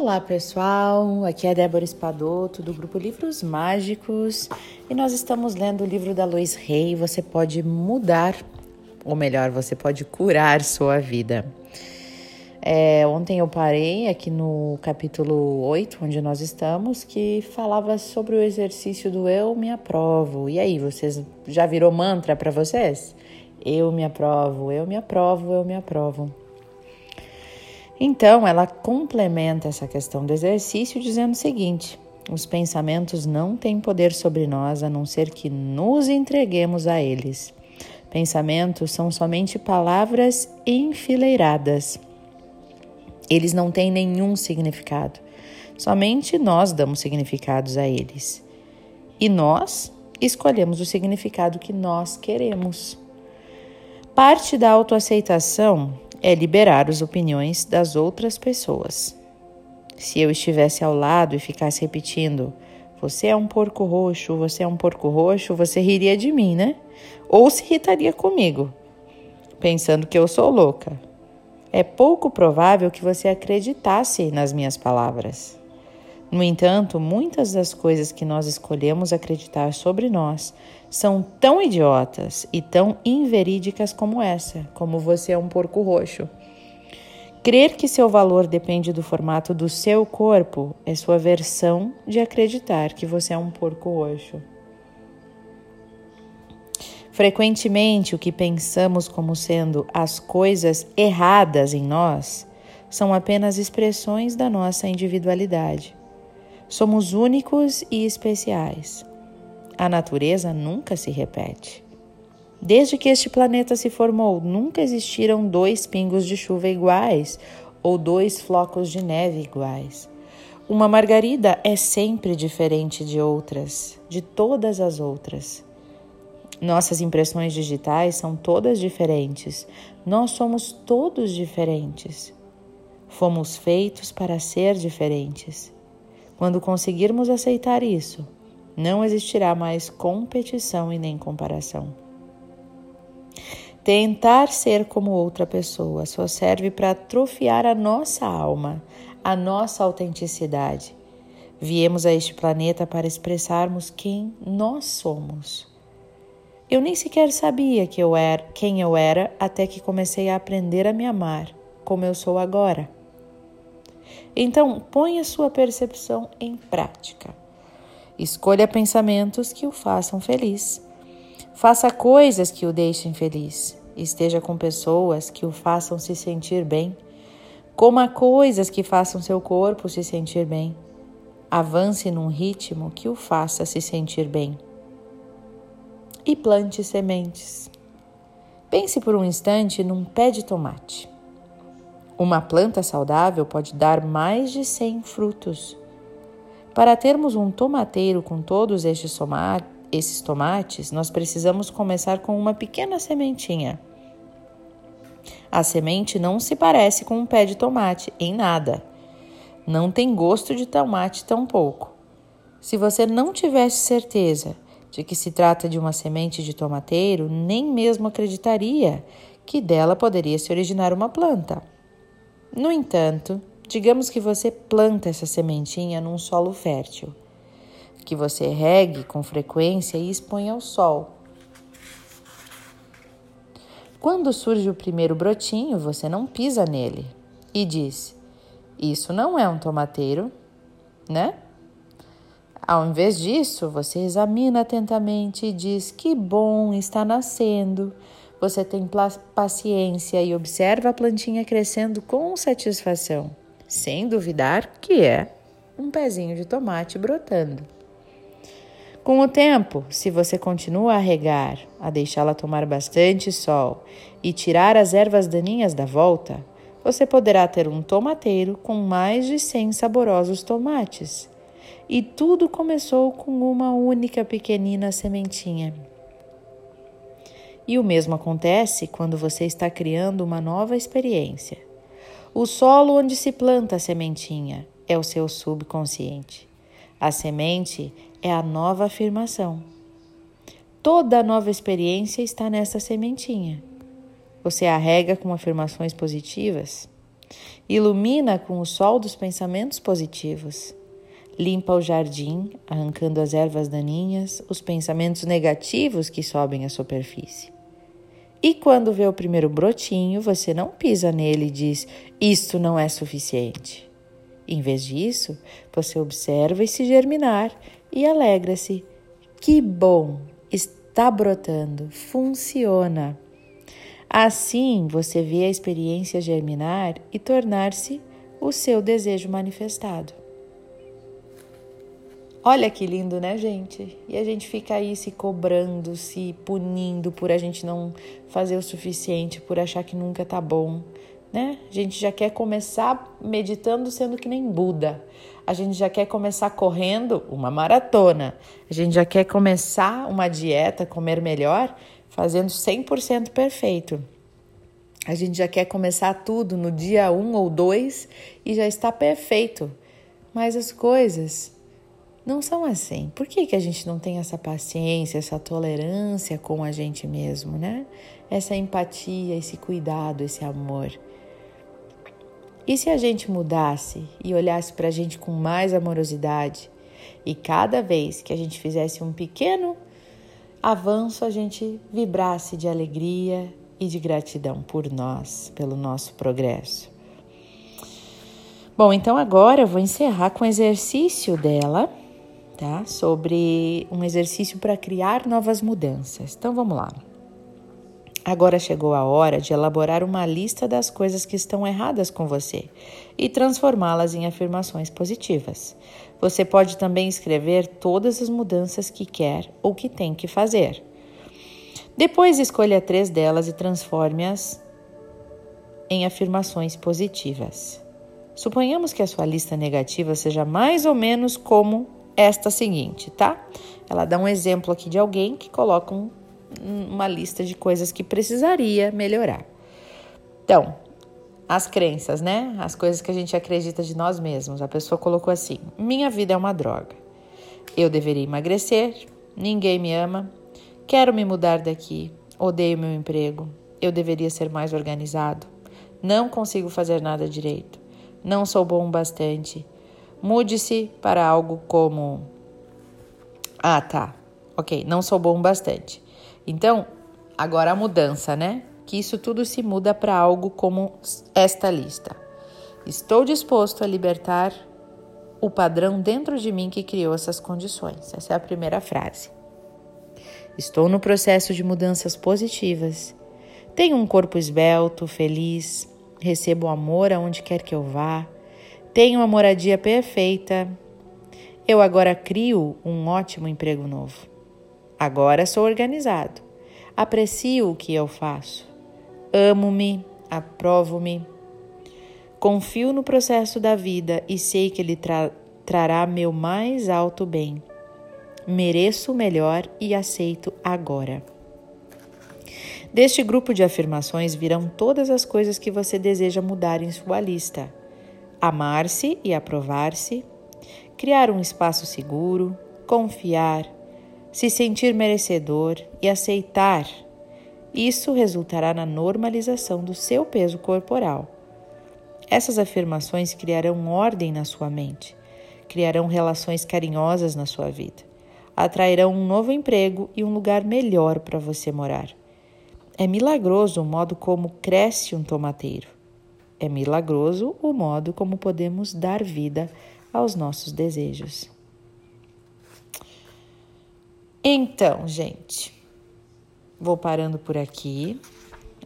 Olá pessoal, aqui é Débora Espadoto do grupo Livros Mágicos e nós estamos lendo o livro da Lois Rey. Você pode mudar, ou melhor, você pode curar sua vida. É, ontem eu parei aqui no capítulo 8, onde nós estamos, que falava sobre o exercício do eu me aprovo. E aí, vocês já virou mantra para vocês? Eu me aprovo, eu me aprovo, eu me aprovo. Então, ela complementa essa questão do exercício dizendo o seguinte: os pensamentos não têm poder sobre nós a não ser que nos entreguemos a eles. Pensamentos são somente palavras enfileiradas. Eles não têm nenhum significado. Somente nós damos significados a eles. E nós escolhemos o significado que nós queremos. Parte da autoaceitação é liberar as opiniões das outras pessoas. Se eu estivesse ao lado e ficasse repetindo, você é um porco roxo, você é um porco roxo, você riria de mim, né? Ou se irritaria comigo, pensando que eu sou louca. É pouco provável que você acreditasse nas minhas palavras. No entanto, muitas das coisas que nós escolhemos acreditar sobre nós são tão idiotas e tão inverídicas como essa, como você é um porco roxo. Crer que seu valor depende do formato do seu corpo é sua versão de acreditar que você é um porco roxo. Frequentemente, o que pensamos como sendo as coisas erradas em nós são apenas expressões da nossa individualidade. Somos únicos e especiais. A natureza nunca se repete. Desde que este planeta se formou, nunca existiram dois pingos de chuva iguais ou dois flocos de neve iguais. Uma margarida é sempre diferente de outras, de todas as outras. Nossas impressões digitais são todas diferentes. Nós somos todos diferentes. Fomos feitos para ser diferentes. Quando conseguirmos aceitar isso, não existirá mais competição e nem comparação. Tentar ser como outra pessoa só serve para atrofiar a nossa alma, a nossa autenticidade. Viemos a este planeta para expressarmos quem nós somos. Eu nem sequer sabia que eu era, quem eu era até que comecei a aprender a me amar, como eu sou agora. Então, ponha sua percepção em prática. Escolha pensamentos que o façam feliz. Faça coisas que o deixem feliz. Esteja com pessoas que o façam se sentir bem. Coma coisas que façam seu corpo se sentir bem. Avance num ritmo que o faça se sentir bem. E plante sementes. Pense por um instante num pé de tomate. Uma planta saudável pode dar mais de 100 frutos. Para termos um tomateiro com todos estes, esses tomates, nós precisamos começar com uma pequena sementinha. A semente não se parece com um pé de tomate em nada. Não tem gosto de tomate tampouco. Se você não tivesse certeza de que se trata de uma semente de tomateiro, nem mesmo acreditaria que dela poderia se originar uma planta. No entanto, digamos que você planta essa sementinha num solo fértil, que você regue com frequência e exponha ao sol. Quando surge o primeiro brotinho, você não pisa nele e diz: Isso não é um tomateiro, né? Ao invés disso, você examina atentamente e diz: Que bom, está nascendo você tem paciência e observa a plantinha crescendo com satisfação, sem duvidar que é um pezinho de tomate brotando. Com o tempo, se você continua a regar, a deixá-la tomar bastante sol e tirar as ervas daninhas da volta, você poderá ter um tomateiro com mais de 100 saborosos tomates. E tudo começou com uma única pequenina sementinha. E o mesmo acontece quando você está criando uma nova experiência. O solo onde se planta a sementinha é o seu subconsciente. A semente é a nova afirmação. Toda nova experiência está nessa sementinha. Você a rega com afirmações positivas. Ilumina com o sol dos pensamentos positivos. Limpa o jardim, arrancando as ervas daninhas, os pensamentos negativos que sobem à superfície. E quando vê o primeiro brotinho, você não pisa nele e diz: Isto não é suficiente. Em vez disso, você observa se germinar e alegra-se. Que bom! Está brotando, funciona. Assim, você vê a experiência germinar e tornar-se o seu desejo manifestado. Olha que lindo, né, gente? E a gente fica aí se cobrando, se punindo por a gente não fazer o suficiente, por achar que nunca tá bom, né? A gente já quer começar meditando sendo que nem Buda. A gente já quer começar correndo uma maratona. A gente já quer começar uma dieta, comer melhor, fazendo 100% perfeito. A gente já quer começar tudo no dia um ou dois e já está perfeito. Mas as coisas não são assim. Por que, que a gente não tem essa paciência, essa tolerância com a gente mesmo, né? Essa empatia, esse cuidado, esse amor. E se a gente mudasse e olhasse para a gente com mais amorosidade e cada vez que a gente fizesse um pequeno avanço, a gente vibrasse de alegria e de gratidão por nós, pelo nosso progresso? Bom, então agora eu vou encerrar com o exercício dela, tá? Sobre um exercício para criar novas mudanças. Então vamos lá. Agora chegou a hora de elaborar uma lista das coisas que estão erradas com você e transformá-las em afirmações positivas. Você pode também escrever todas as mudanças que quer ou que tem que fazer. Depois escolha três delas e transforme-as em afirmações positivas. Suponhamos que a sua lista negativa seja mais ou menos como esta seguinte, tá? Ela dá um exemplo aqui de alguém que coloca um uma lista de coisas que precisaria melhorar. Então, as crenças, né? As coisas que a gente acredita de nós mesmos. A pessoa colocou assim: minha vida é uma droga. Eu deveria emagrecer, ninguém me ama, quero me mudar daqui, odeio meu emprego, eu deveria ser mais organizado, não consigo fazer nada direito, não sou bom o bastante. Mude-se para algo como: Ah, tá, ok, não sou bom bastante. Então, agora a mudança, né? Que isso tudo se muda para algo como esta lista. Estou disposto a libertar o padrão dentro de mim que criou essas condições. Essa é a primeira frase. Estou no processo de mudanças positivas. Tenho um corpo esbelto, feliz, recebo amor aonde quer que eu vá. Tenho uma moradia perfeita. Eu agora crio um ótimo emprego novo. Agora sou organizado. Aprecio o que eu faço. Amo-me, aprovo-me. Confio no processo da vida e sei que ele tra trará meu mais alto bem. Mereço o melhor e aceito agora. Deste grupo de afirmações virão todas as coisas que você deseja mudar em sua lista: amar-se e aprovar-se, criar um espaço seguro, confiar, se sentir merecedor e aceitar. Isso resultará na normalização do seu peso corporal. Essas afirmações criarão ordem na sua mente, criarão relações carinhosas na sua vida, atrairão um novo emprego e um lugar melhor para você morar. É milagroso o modo como cresce um tomateiro. É milagroso o modo como podemos dar vida aos nossos desejos. Então, gente, vou parando por aqui.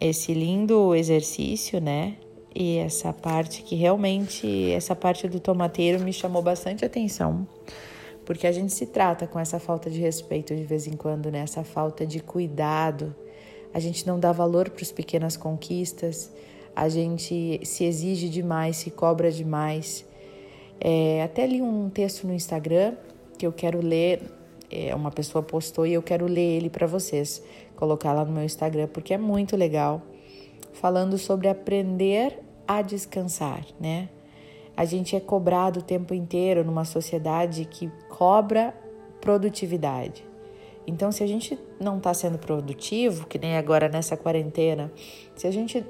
Esse lindo exercício, né? E essa parte que realmente, essa parte do tomateiro me chamou bastante atenção, porque a gente se trata com essa falta de respeito de vez em quando, né? Essa falta de cuidado. A gente não dá valor para as pequenas conquistas, a gente se exige demais, se cobra demais. É, até li um texto no Instagram que eu quero ler é, uma pessoa postou e eu quero ler ele para vocês, colocar lá no meu Instagram porque é muito legal, falando sobre aprender a descansar, né? A gente é cobrado o tempo inteiro numa sociedade que cobra produtividade. Então, se a gente não está sendo produtivo, que nem agora nessa quarentena, se a gente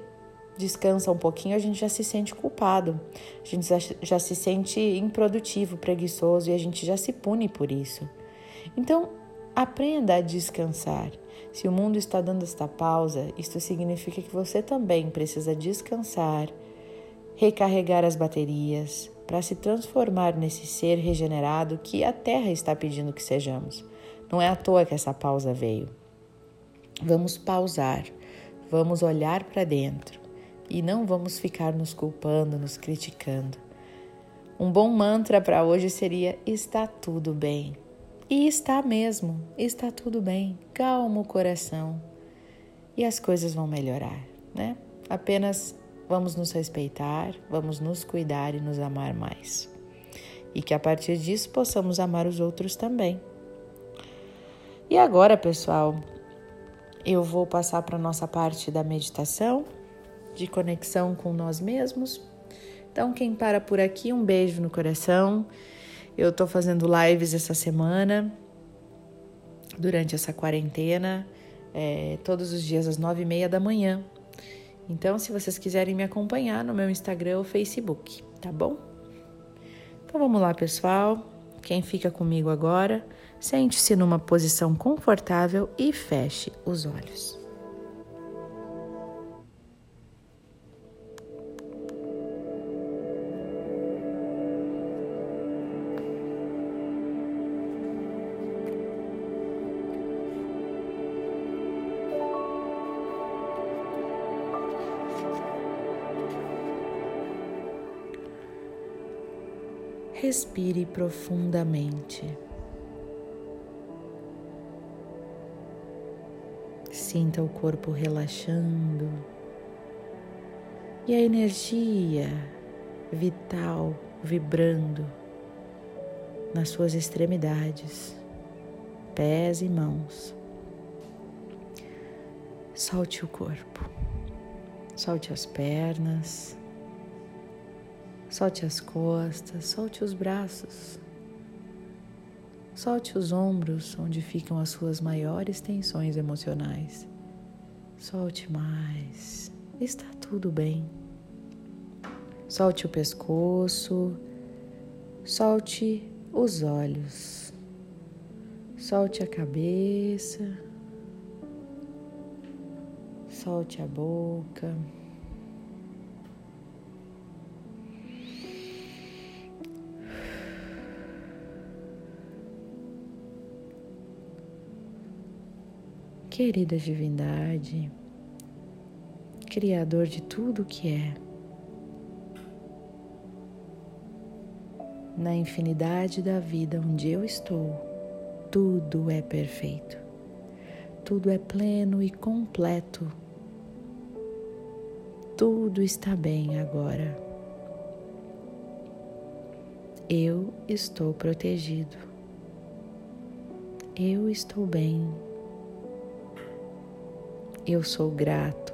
descansa um pouquinho, a gente já se sente culpado, a gente já, se sente improdutivo, preguiçoso e a gente já se pune por isso. Então, aprenda a descansar. Se o mundo está dando esta pausa, isto significa que você também precisa descansar, recarregar as baterias para se transformar nesse ser regenerado que a Terra está pedindo que sejamos. Não é à toa que essa pausa veio. Vamos pausar, vamos olhar para dentro e não vamos ficar nos culpando, nos criticando. Um bom mantra para hoje seria: está tudo bem. E está mesmo, está tudo bem. Calma o coração e as coisas vão melhorar, né? Apenas vamos nos respeitar, vamos nos cuidar e nos amar mais. E que a partir disso possamos amar os outros também. E agora, pessoal, eu vou passar para a nossa parte da meditação, de conexão com nós mesmos. Então, quem para por aqui, um beijo no coração. Eu estou fazendo lives essa semana, durante essa quarentena, é, todos os dias às nove e meia da manhã. Então, se vocês quiserem me acompanhar no meu Instagram ou Facebook, tá bom? Então vamos lá, pessoal. Quem fica comigo agora, sente-se numa posição confortável e feche os olhos. Respire profundamente. Sinta o corpo relaxando e a energia vital vibrando nas suas extremidades, pés e mãos. Solte o corpo, solte as pernas Solte as costas, solte os braços. Solte os ombros, onde ficam as suas maiores tensões emocionais. Solte mais. Está tudo bem. Solte o pescoço. Solte os olhos. Solte a cabeça. Solte a boca. Querida Divindade, Criador de tudo o que é, na infinidade da vida onde eu estou, tudo é perfeito, tudo é pleno e completo, tudo está bem agora. Eu estou protegido, eu estou bem. Eu sou grato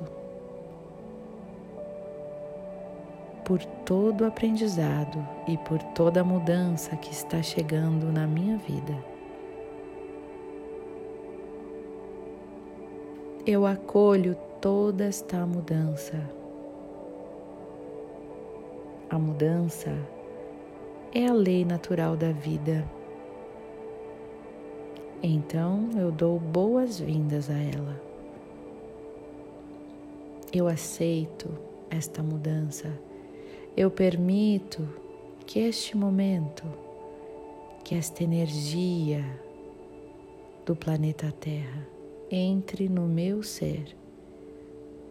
por todo o aprendizado e por toda a mudança que está chegando na minha vida. Eu acolho toda esta mudança. A mudança é a lei natural da vida. Então eu dou boas-vindas a ela. Eu aceito esta mudança. Eu permito que este momento, que esta energia do planeta Terra entre no meu ser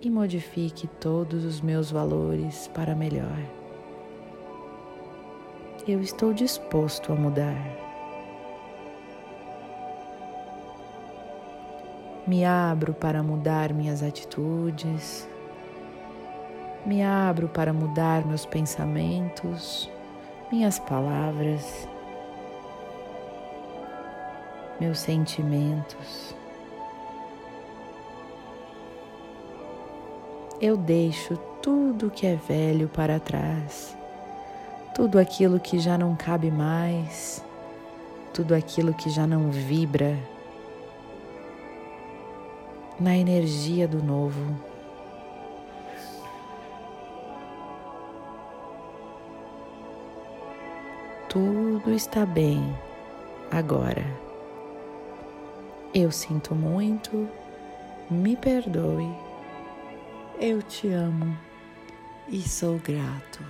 e modifique todos os meus valores para melhor. Eu estou disposto a mudar. Me abro para mudar minhas atitudes, me abro para mudar meus pensamentos, minhas palavras, meus sentimentos. Eu deixo tudo que é velho para trás, tudo aquilo que já não cabe mais, tudo aquilo que já não vibra na energia do novo. Tudo está bem agora. Eu sinto muito, me perdoe, eu te amo e sou grato.